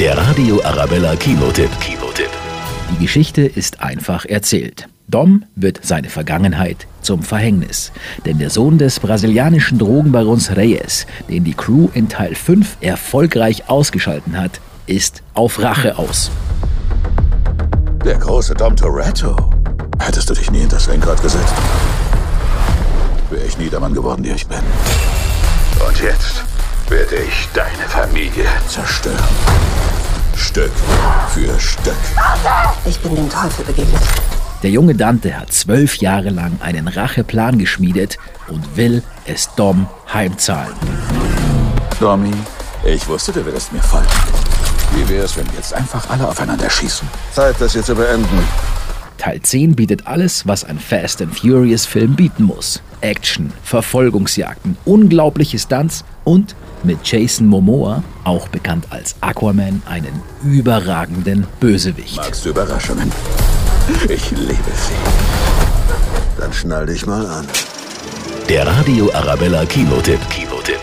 Der Radio Arabella Kinotipp. Kinotipp. Die Geschichte ist einfach erzählt. Dom wird seine Vergangenheit zum Verhängnis. Denn der Sohn des brasilianischen Drogenbarons Reyes, den die Crew in Teil 5 erfolgreich ausgeschalten hat, ist auf Rache aus. Der große Dom Toretto. Hättest du dich nie in das Lenkrad gesetzt, wäre ich nie der Mann geworden, der ich bin. Und jetzt werde ich deine Familie zerstören. Stück für Stück. Ich bin dem Teufel begegnet. Der junge Dante hat zwölf Jahre lang einen Racheplan geschmiedet und will es Dom heimzahlen. Domi, ich wusste, du würdest mir folgen. Wie wär's, wenn wir jetzt einfach alle aufeinander schießen? Zeit, das hier zu beenden. Teil 10 bietet alles, was ein Fast and Furious Film bieten muss. Action, Verfolgungsjagden, unglaubliche Stunts und mit Jason Momoa, auch bekannt als Aquaman, einen überragenden Bösewicht. Magst du Überraschungen? Ich liebe sie. Dann schnall dich mal an. Der Radio Arabella Kinotipp. Kinotipp.